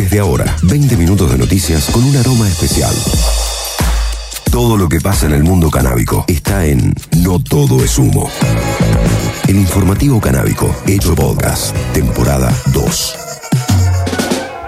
Desde ahora, 20 minutos de noticias con un aroma especial. Todo lo que pasa en el mundo canábico está en No Todo es Humo. El informativo canábico, hecho podcast, temporada 2.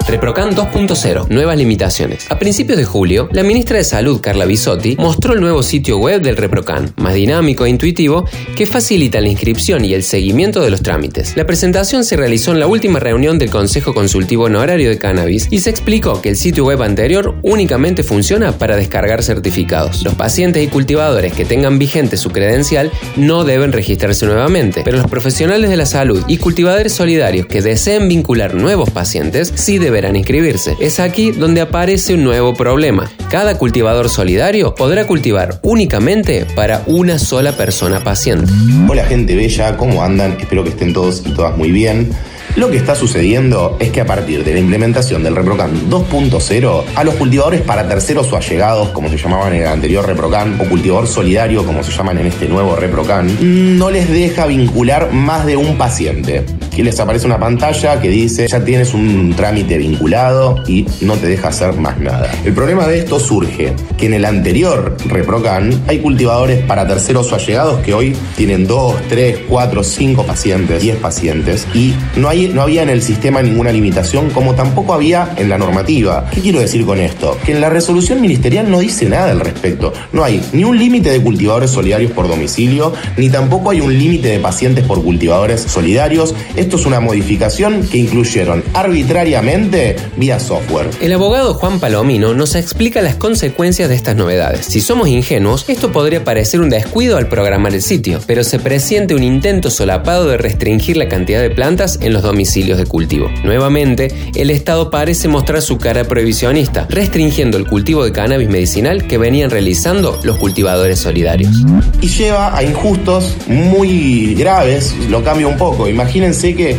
Reprocan 2.0, nuevas limitaciones. A principios de julio, la ministra de Salud, Carla Bisotti, mostró el nuevo sitio web del Reprocan, más dinámico e intuitivo, que facilita la inscripción y el seguimiento de los trámites. La presentación se realizó en la última reunión del Consejo Consultivo Honorario de Cannabis y se explicó que el sitio web anterior únicamente funciona para descargar certificados. Los pacientes y cultivadores que tengan vigente su credencial no deben registrarse nuevamente, pero los profesionales de la salud y cultivadores solidarios que deseen vincular nuevos pacientes sí deben deberán inscribirse. Es aquí donde aparece un nuevo problema. Cada cultivador solidario podrá cultivar únicamente para una sola persona paciente. Hola gente bella, ¿cómo andan? Espero que estén todos y todas muy bien. Lo que está sucediendo es que a partir de la implementación del ReproCan 2.0, a los cultivadores para terceros o allegados, como se llamaban en el anterior ReproCan, o cultivador solidario, como se llaman en este nuevo ReproCan, no les deja vincular más de un paciente. Aquí les aparece una pantalla que dice ya tienes un trámite vinculado y no te deja hacer más nada. El problema de esto surge que en el anterior ReproCan hay cultivadores para terceros o allegados que hoy tienen 2, 3, 4, 5 pacientes, 10 pacientes y no hay no había en el sistema ninguna limitación, como tampoco había en la normativa. ¿Qué quiero decir con esto? Que en la resolución ministerial no dice nada al respecto. No hay ni un límite de cultivadores solidarios por domicilio, ni tampoco hay un límite de pacientes por cultivadores solidarios. Esto es una modificación que incluyeron arbitrariamente vía software. El abogado Juan Palomino nos explica las consecuencias de estas novedades. Si somos ingenuos, esto podría parecer un descuido al programar el sitio, pero se presiente un intento solapado de restringir la cantidad de plantas en los domicilios de cultivo. Nuevamente, el Estado parece mostrar su cara prohibicionista, restringiendo el cultivo de cannabis medicinal que venían realizando los cultivadores solidarios. Y lleva a injustos muy graves, lo cambio un poco. Imagínense que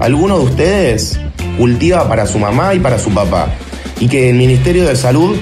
alguno de ustedes cultiva para su mamá y para su papá, y que el Ministerio de Salud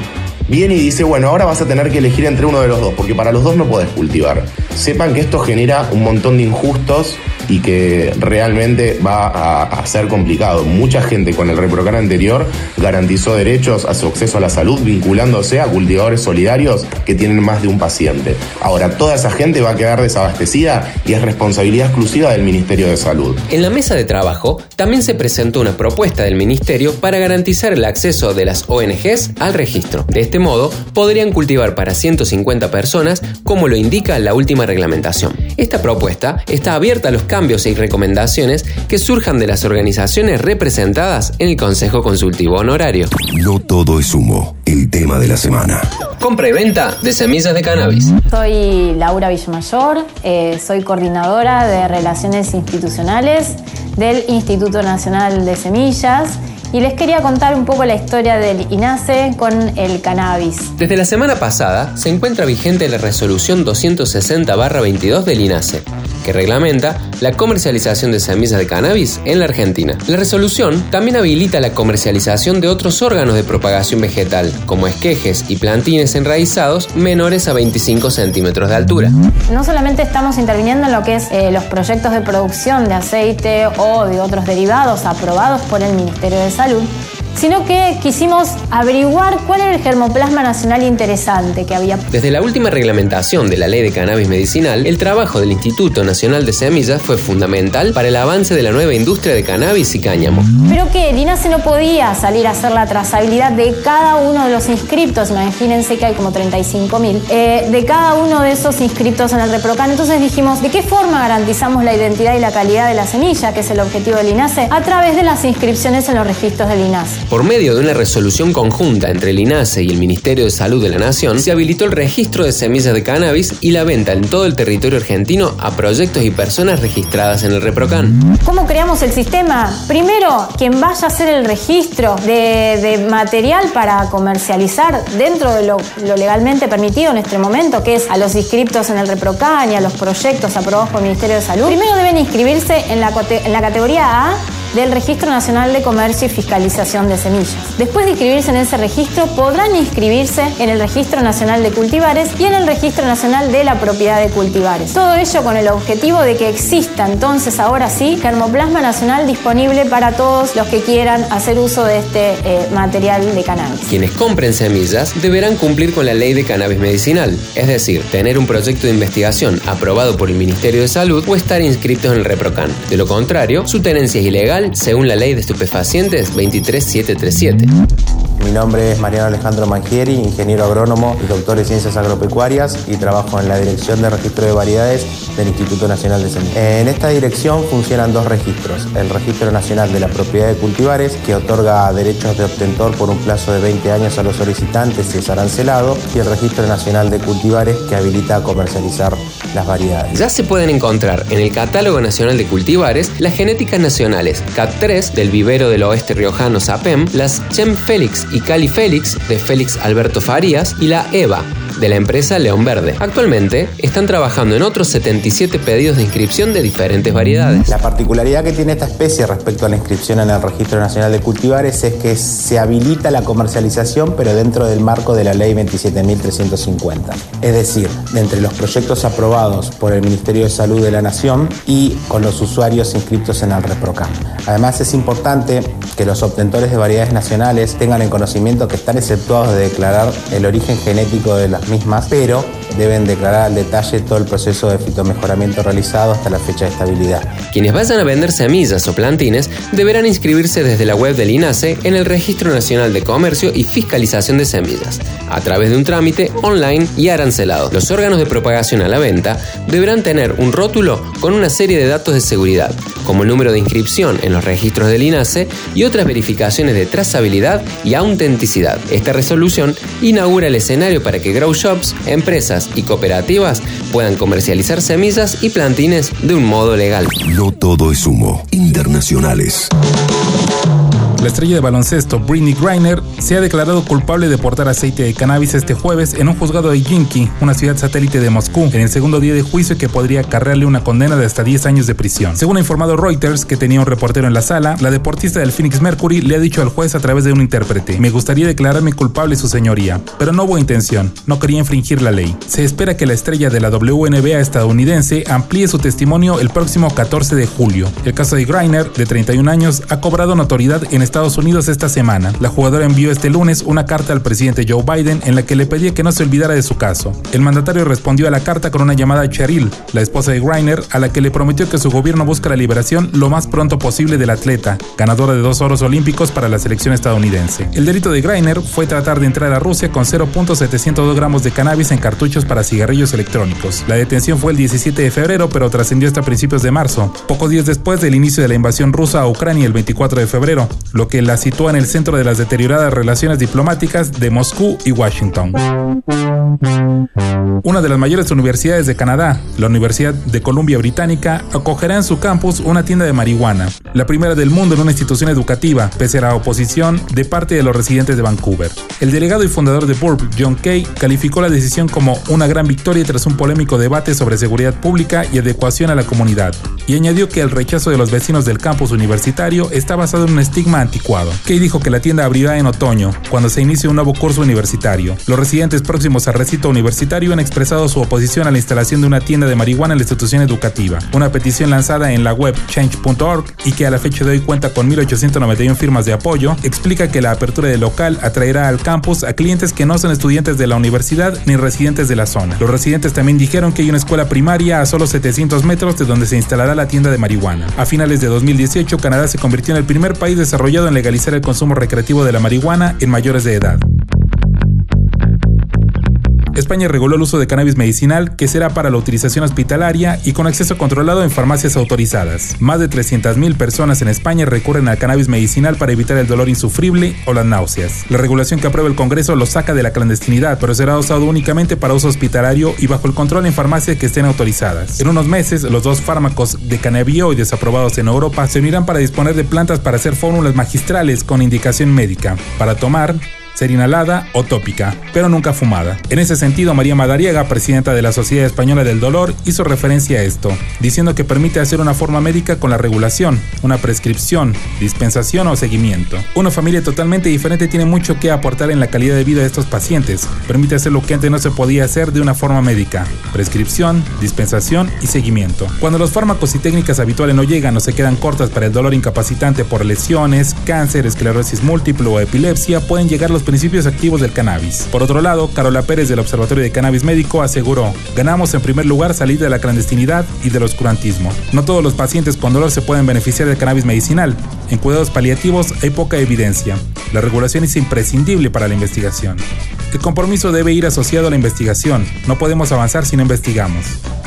viene y dice, bueno, ahora vas a tener que elegir entre uno de los dos, porque para los dos no podés cultivar. Sepan que esto genera un montón de injustos y que realmente va a, ser complicado. Mucha gente con el reprocan anterior garantizó derechos a su acceso a la salud vinculándose a cultivadores solidarios que tienen más de un paciente. Ahora, toda esa gente va a quedar desabastecida y es responsabilidad exclusiva del Ministerio de Salud. En la mesa de trabajo también se presentó una propuesta del Ministerio para garantizar el acceso de las ONGs al registro. De este modo, podrían cultivar para 150 personas como lo indica la última reglamentación. Esta propuesta está abierta a los cambios y recomendaciones que surjan de las organizaciones representadas en el Consejo Consultivo Honorario. No todo es humo, el tema de la semana. Compra y venta de semillas de cannabis. Soy Laura Villamayor, eh, soy coordinadora de Relaciones Institucionales del Instituto Nacional de Semillas y les quería contar un poco la historia del INASE con el cannabis. Desde la semana pasada se encuentra vigente la resolución 260-22 del INASE, que reglamenta la comercialización de semillas de cannabis en la Argentina. La resolución también habilita la comercialización de otros órganos de propagación vegetal, como esquejes y plantines enraizados menores a 25 centímetros de altura. No solamente estamos interviniendo en lo que es eh, los proyectos de producción de aceite o de otros derivados aprobados por el Ministerio de Salud, salud sino que quisimos averiguar cuál era el germoplasma nacional interesante que había. Desde la última reglamentación de la ley de cannabis medicinal, el trabajo del Instituto Nacional de Semillas fue fundamental para el avance de la nueva industria de cannabis y cáñamo. Pero que el INASE no podía salir a hacer la trazabilidad de cada uno de los inscriptos, imagínense que hay como 35 mil, eh, de cada uno de esos inscriptos en el ReproCan. Entonces dijimos, ¿de qué forma garantizamos la identidad y la calidad de la semilla, que es el objetivo del INASE? A través de las inscripciones en los registros del INASE. Por medio de una resolución conjunta entre el INASE y el Ministerio de Salud de la Nación, se habilitó el registro de semillas de cannabis y la venta en todo el territorio argentino a proyectos y personas registradas en el ReproCan. ¿Cómo creamos el sistema? Primero, quien vaya a hacer el registro de, material para comercializar dentro de lo, legalmente permitido en este momento, que es a los inscriptos en el ReproCan y a los proyectos aprobados por el Ministerio de Salud, primero deben inscribirse en la, en la categoría A del Registro Nacional de Comercio y Fiscalización de Semillas. Después de inscribirse en ese registro, podrán inscribirse en el Registro Nacional de Cultivares y en el Registro Nacional de la Propiedad de Cultivares. Todo ello con el objetivo de que exista entonces ahora sí germoplasma nacional disponible para todos los que quieran hacer uso de este eh, material de cannabis. Quienes compren semillas deberán cumplir con la ley de cannabis medicinal, es decir, tener un proyecto de investigación aprobado por el Ministerio de Salud o estar inscritos en el ReproCan. De lo contrario, su tenencia es ilegal según la ley de estupefacientes 23737. Mi nombre es Mariano Alejandro Mangieri, ingeniero agrónomo y doctor en ciencias agropecuarias y trabajo en la Dirección de Registro de Variedades del Instituto Nacional de Semillas. En esta dirección funcionan dos registros, el Registro Nacional de la Propiedad de Cultivares, que otorga derechos de obtentor por un plazo de 20 años a los solicitantes y es arancelado, y el Registro Nacional de Cultivares, que habilita comercializar las variedades. Ya se pueden encontrar en el Catálogo Nacional de Cultivares las genéticas nacionales CAT3 del vivero del oeste riojano SAPEM, las Chem Félix y Cali Félix de Félix Alberto Farías y la EVA de la empresa León Verde. Actualmente están trabajando en otros 77 pedidos de inscripción de diferentes variedades. La particularidad que tiene esta especie respecto a la inscripción en el Registro Nacional de Cultivares es que se habilita la comercialización pero dentro del marco de la Ley 27.350. Es decir, de entre los proyectos aprobados por el Ministerio de Salud de la Nación y con los usuarios inscritos en el ReproCam. Además es importante que los obtentores de variedades nacionales tengan en conocimiento que están exceptuados de declarar el origen genético de las mismas, pero deben declarar al detalle todo el proceso de fitomejoramiento realizado hasta la fecha de estabilidad. Quienes vayan a vender semillas o plantines deberán inscribirse desde la web del INASE en el Registro Nacional de Comercio y Fiscalización de Semillas, a través de un trámite online y arancelado. Los órganos de propagación a la venta deberán tener un rótulo con una serie de datos de seguridad, como el número de inscripción en los registros del INASE y otras verificaciones de trazabilidad y autenticidad. Esta resolución inaugura el escenario para que grow shops, empresas y cooperativas puedan comercializar semillas y plantines de un modo legal. No todo es humo. Internacionales. La estrella de baloncesto Britney Griner se ha declarado culpable de portar aceite de cannabis este jueves en un juzgado de Yinky, una ciudad satélite de Moscú, en el segundo día de juicio que podría acarrearle una condena de hasta 10 años de prisión. Según ha informado Reuters, que tenía un reportero en la sala, la deportista del Phoenix Mercury le ha dicho al juez a través de un intérprete, me gustaría declararme culpable su señoría, pero no hubo intención, no quería infringir la ley. Se espera que la estrella de la WNBA estadounidense amplíe su testimonio el próximo 14 de julio. El caso de Griner, de 31 años, ha cobrado notoriedad en Estados Unidos esta semana. La jugadora envió este lunes una carta al presidente Joe Biden en la que le pedía que no se olvidara de su caso. El mandatario respondió a la carta con una llamada a Cheryl, la esposa de Griner, a la que le prometió que su gobierno busca la liberación lo más pronto posible del atleta, ganadora de dos oros olímpicos para la selección estadounidense. El delito de Griner fue tratar de entrar a Rusia con 0.702 gramos de cannabis en cartuchos para cigarrillos electrónicos. La detención fue el 17 de febrero, pero trascendió hasta principios de marzo, pocos días después del inicio de la invasión rusa a Ucrania el 24 de febrero, que la sitúa en el centro de las deterioradas relaciones diplomáticas de Moscú y Washington. Una de las mayores universidades de Canadá, la Universidad de Columbia Británica, acogerá en su campus una tienda de marihuana, la primera del mundo en una institución educativa, pese a la oposición de parte de los residentes de Vancouver. El delegado y fundador de Burp, John Kay, calificó la decisión como una gran victoria tras un polémico debate sobre seguridad pública y adecuación a la comunidad, y añadió que el rechazo de los vecinos del campus universitario está basado en un estigma anticuado. Kay dijo que la tienda abrirá en otoño, cuando se inicie un nuevo curso universitario. Los residentes próximos al recinto universitario han expresado su oposición a la instalación de una tienda de marihuana en la institución educativa, una petición lanzada en la web change.org y que a la fecha de hoy cuenta con 1.891 firmas de apoyo, explica que la apertura del local atraerá al campus a clientes que no son estudiantes de la universidad ni residentes de la zona. Los residentes también dijeron que hay una escuela primaria a solo 700 metros de donde se instalará la tienda de marihuana. A finales de 2018, Canadá se convirtió en el primer país desarrollado en legalizar el consumo recreativo de la marihuana en mayores de edad. España reguló el uso de cannabis medicinal que será para la utilización hospitalaria y con acceso controlado en farmacias autorizadas. Más de 300.000 personas en España recurren al cannabis medicinal para evitar el dolor insufrible o las náuseas. La regulación que aprueba el Congreso lo saca de la clandestinidad, pero será usado únicamente para uso hospitalario y bajo el control en farmacias que estén autorizadas. En unos meses, los dos fármacos de cannabinoides aprobados en Europa se unirán para disponer de plantas para hacer fórmulas magistrales con indicación médica, para tomar ser inhalada o tópica, pero nunca fumada. En ese sentido, María Madariaga, presidenta de la Sociedad Española del Dolor, hizo referencia a esto, diciendo que permite hacer una forma médica con la regulación, una prescripción, dispensación o seguimiento. Una familia totalmente diferente tiene mucho que aportar en la calidad de vida de estos pacientes. Permite hacer lo que antes no se podía hacer de una forma médica, prescripción, dispensación y seguimiento. Cuando los fármacos y técnicas habituales no llegan o se quedan cortas para el dolor incapacitante por lesiones, cáncer, esclerosis múltiple o epilepsia, pueden llegar los principios activos del cannabis. Por otro lado, Carola Pérez del Observatorio de Cannabis Médico aseguró, ganamos en primer lugar salir de la clandestinidad y del oscurantismo. No todos los pacientes con dolor se pueden beneficiar del cannabis medicinal. En cuidados paliativos hay poca evidencia. La regulación es imprescindible para la investigación. El compromiso debe ir asociado a la investigación. No podemos avanzar si no investigamos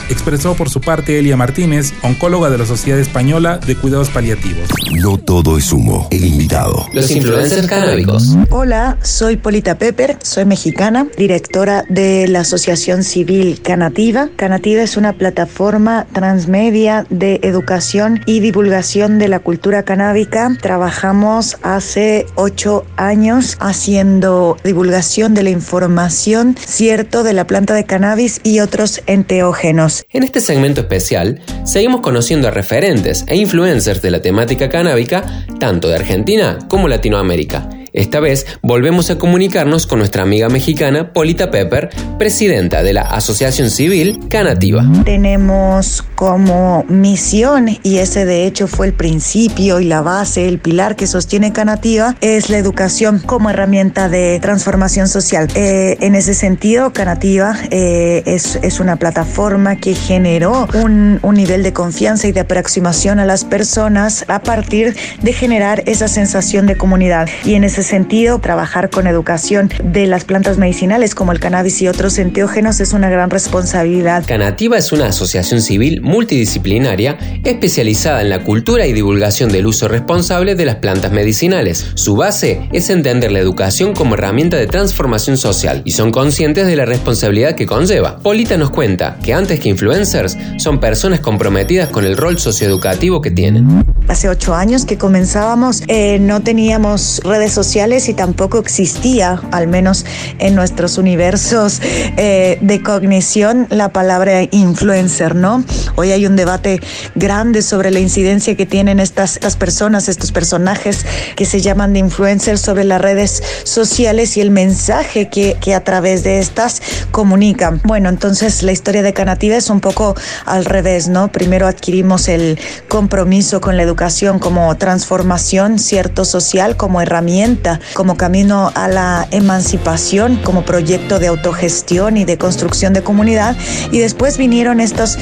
expresó por su parte Elia Martínez, oncóloga de la Sociedad Española de Cuidados Paliativos. No todo es humo. El invitado. Los influencers canábicos. Hola, soy Polita Pepper, soy mexicana, directora de la Asociación Civil Canativa. Canativa es una plataforma transmedia de educación y divulgación de la cultura canábica. Trabajamos hace ocho años haciendo divulgación de la información cierto de la planta de cannabis y otros enteógenos. En este segmento especial, seguimos conociendo a referentes e influencers de la temática canábica, tanto de Argentina como Latinoamérica. Esta vez volvemos a comunicarnos con nuestra amiga mexicana Polita Pepper, presidenta de la Asociación Civil Canativa. Tenemos como misión, y ese de hecho fue el principio y la base, el pilar que sostiene Canativa, es la educación como herramienta de transformación social. Eh, en ese sentido, Canativa eh, es, una plataforma que generó un, un nivel de confianza y de aproximación a las personas a partir de generar esa sensación de comunidad. Y en ese sentido, trabajar con educación de las plantas medicinales como el cannabis y otros enteógenos es una gran responsabilidad. Canativa es una asociación civil multidisciplinaria especializada en la cultura y divulgación del uso responsable de las plantas medicinales. Su base es entender la educación como herramienta de transformación social y son conscientes de la responsabilidad que conlleva. Polita nos cuenta que antes que influencers son personas comprometidas con el rol socioeducativo que tienen. Hace ocho años que comenzábamos, eh, no teníamos redes sociales y tampoco existía, al menos en nuestros universos eh, de cognición, la palabra influencer, ¿no? Hoy hay un debate grande sobre la incidencia que tienen estas, estas personas, estos personajes que se llaman de influencers sobre las redes sociales y el mensaje que, que a través de estas comunican. Bueno, entonces la historia de Canativa es un poco al revés, ¿no? Primero adquirimos el compromiso con la educación como transformación, cierto, social, como herramienta como camino a la emancipación, como proyecto de autogestión y de construcción de comunidad. Y después vinieron estos,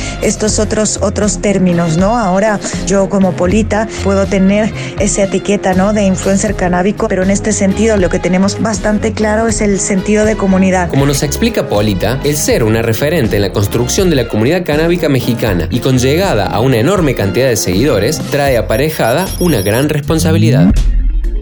otros términos, ¿no? Ahora yo como Polita puedo tener esa etiqueta, ¿no? De influencer canábico, pero en este sentido lo que tenemos bastante claro es el sentido de comunidad. Como nos explica Polita, el ser una referente en la construcción de la comunidad canábica mexicana y con llegada a una enorme cantidad de seguidores, trae aparejada una gran responsabilidad.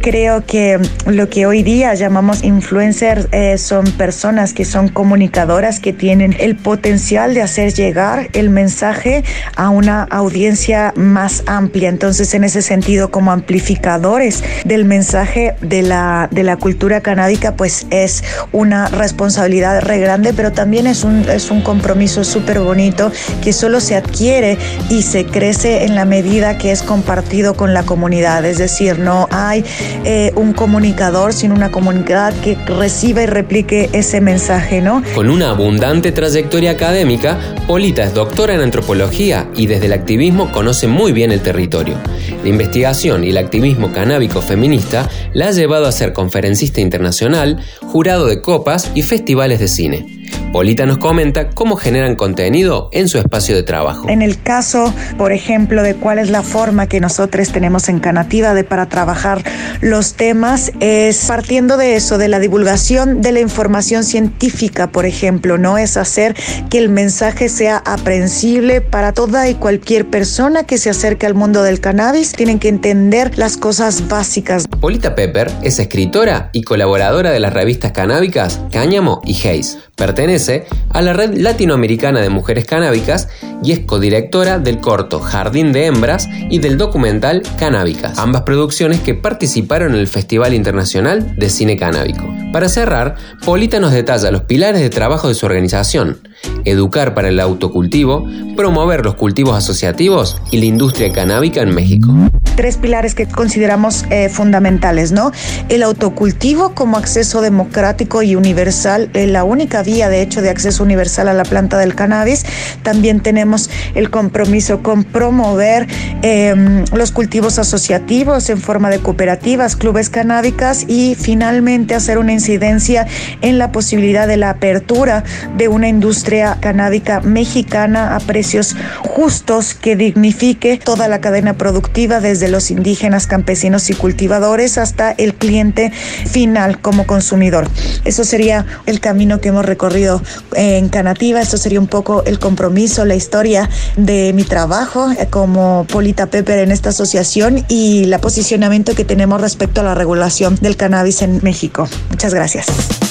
Creo que lo que hoy día llamamos influencers eh, son personas que son comunicadoras, que tienen el potencial de hacer llegar el mensaje a una audiencia más amplia. Entonces, en ese sentido, como amplificadores del mensaje de la, de la cultura canábica, pues es una responsabilidad re grande, pero también es un, es un compromiso súper bonito que solo se adquiere y se crece en la medida que es compartido con la comunidad. Es decir, no hay eh, un comunicador, sino una comunidad que reciba y replique ese mensaje, ¿no? Con una abundante trayectoria académica, Polita es doctora en antropología y desde el activismo conoce muy bien el territorio. La investigación y el activismo canábico feminista la ha llevado a ser conferencista internacional, jurado de copas y festivales de cine. Polita nos comenta cómo generan contenido en su espacio de trabajo. En el caso, por ejemplo, de cuál es la forma que nosotros tenemos en Canativa de para trabajar los temas, es partiendo de eso, de la divulgación de la información científica, por ejemplo, no es hacer que el mensaje sea aprensible para toda y cualquier persona que se acerque al mundo del cannabis. Tienen que entender las cosas básicas. Polita Pepper es escritora y colaboradora de las revistas canábicas Cáñamo y Hayes. Pertenece a la Red Latinoamericana de Mujeres Canábicas y es codirectora del corto Jardín de Hembras y del documental Canábicas, ambas producciones que participaron en el Festival Internacional de Cine Canábico. Para cerrar, Polita nos detalla los pilares de trabajo de su organización, educar para el autocultivo, promover los cultivos asociativos y la industria canábica en México. Tres pilares que consideramos eh, fundamentales, ¿no? El autocultivo como acceso democrático y universal, eh, la única vía de hecho de acceso universal a la planta del cannabis. También tenemos el compromiso con promover em, los cultivos asociativos en forma de cooperativas, clubes canábicas y finalmente hacer una incidencia en la posibilidad de la apertura de una industria canábica mexicana a precios justos que dignifique toda la cadena productiva desde los indígenas, campesinos y cultivadores hasta el cliente final como consumidor. Eso sería el camino que hemos recorrido en Canativa, eso sería un poco el compromiso, la historia de mi trabajo como Polita Pepper en esta asociación y el posicionamiento que tenemos respecto a la regulación del cannabis en México. Muchas gracias.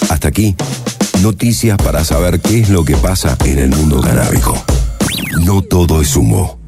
Hasta aquí, noticias para saber qué es lo que pasa en el mundo canábico. No todo es humo.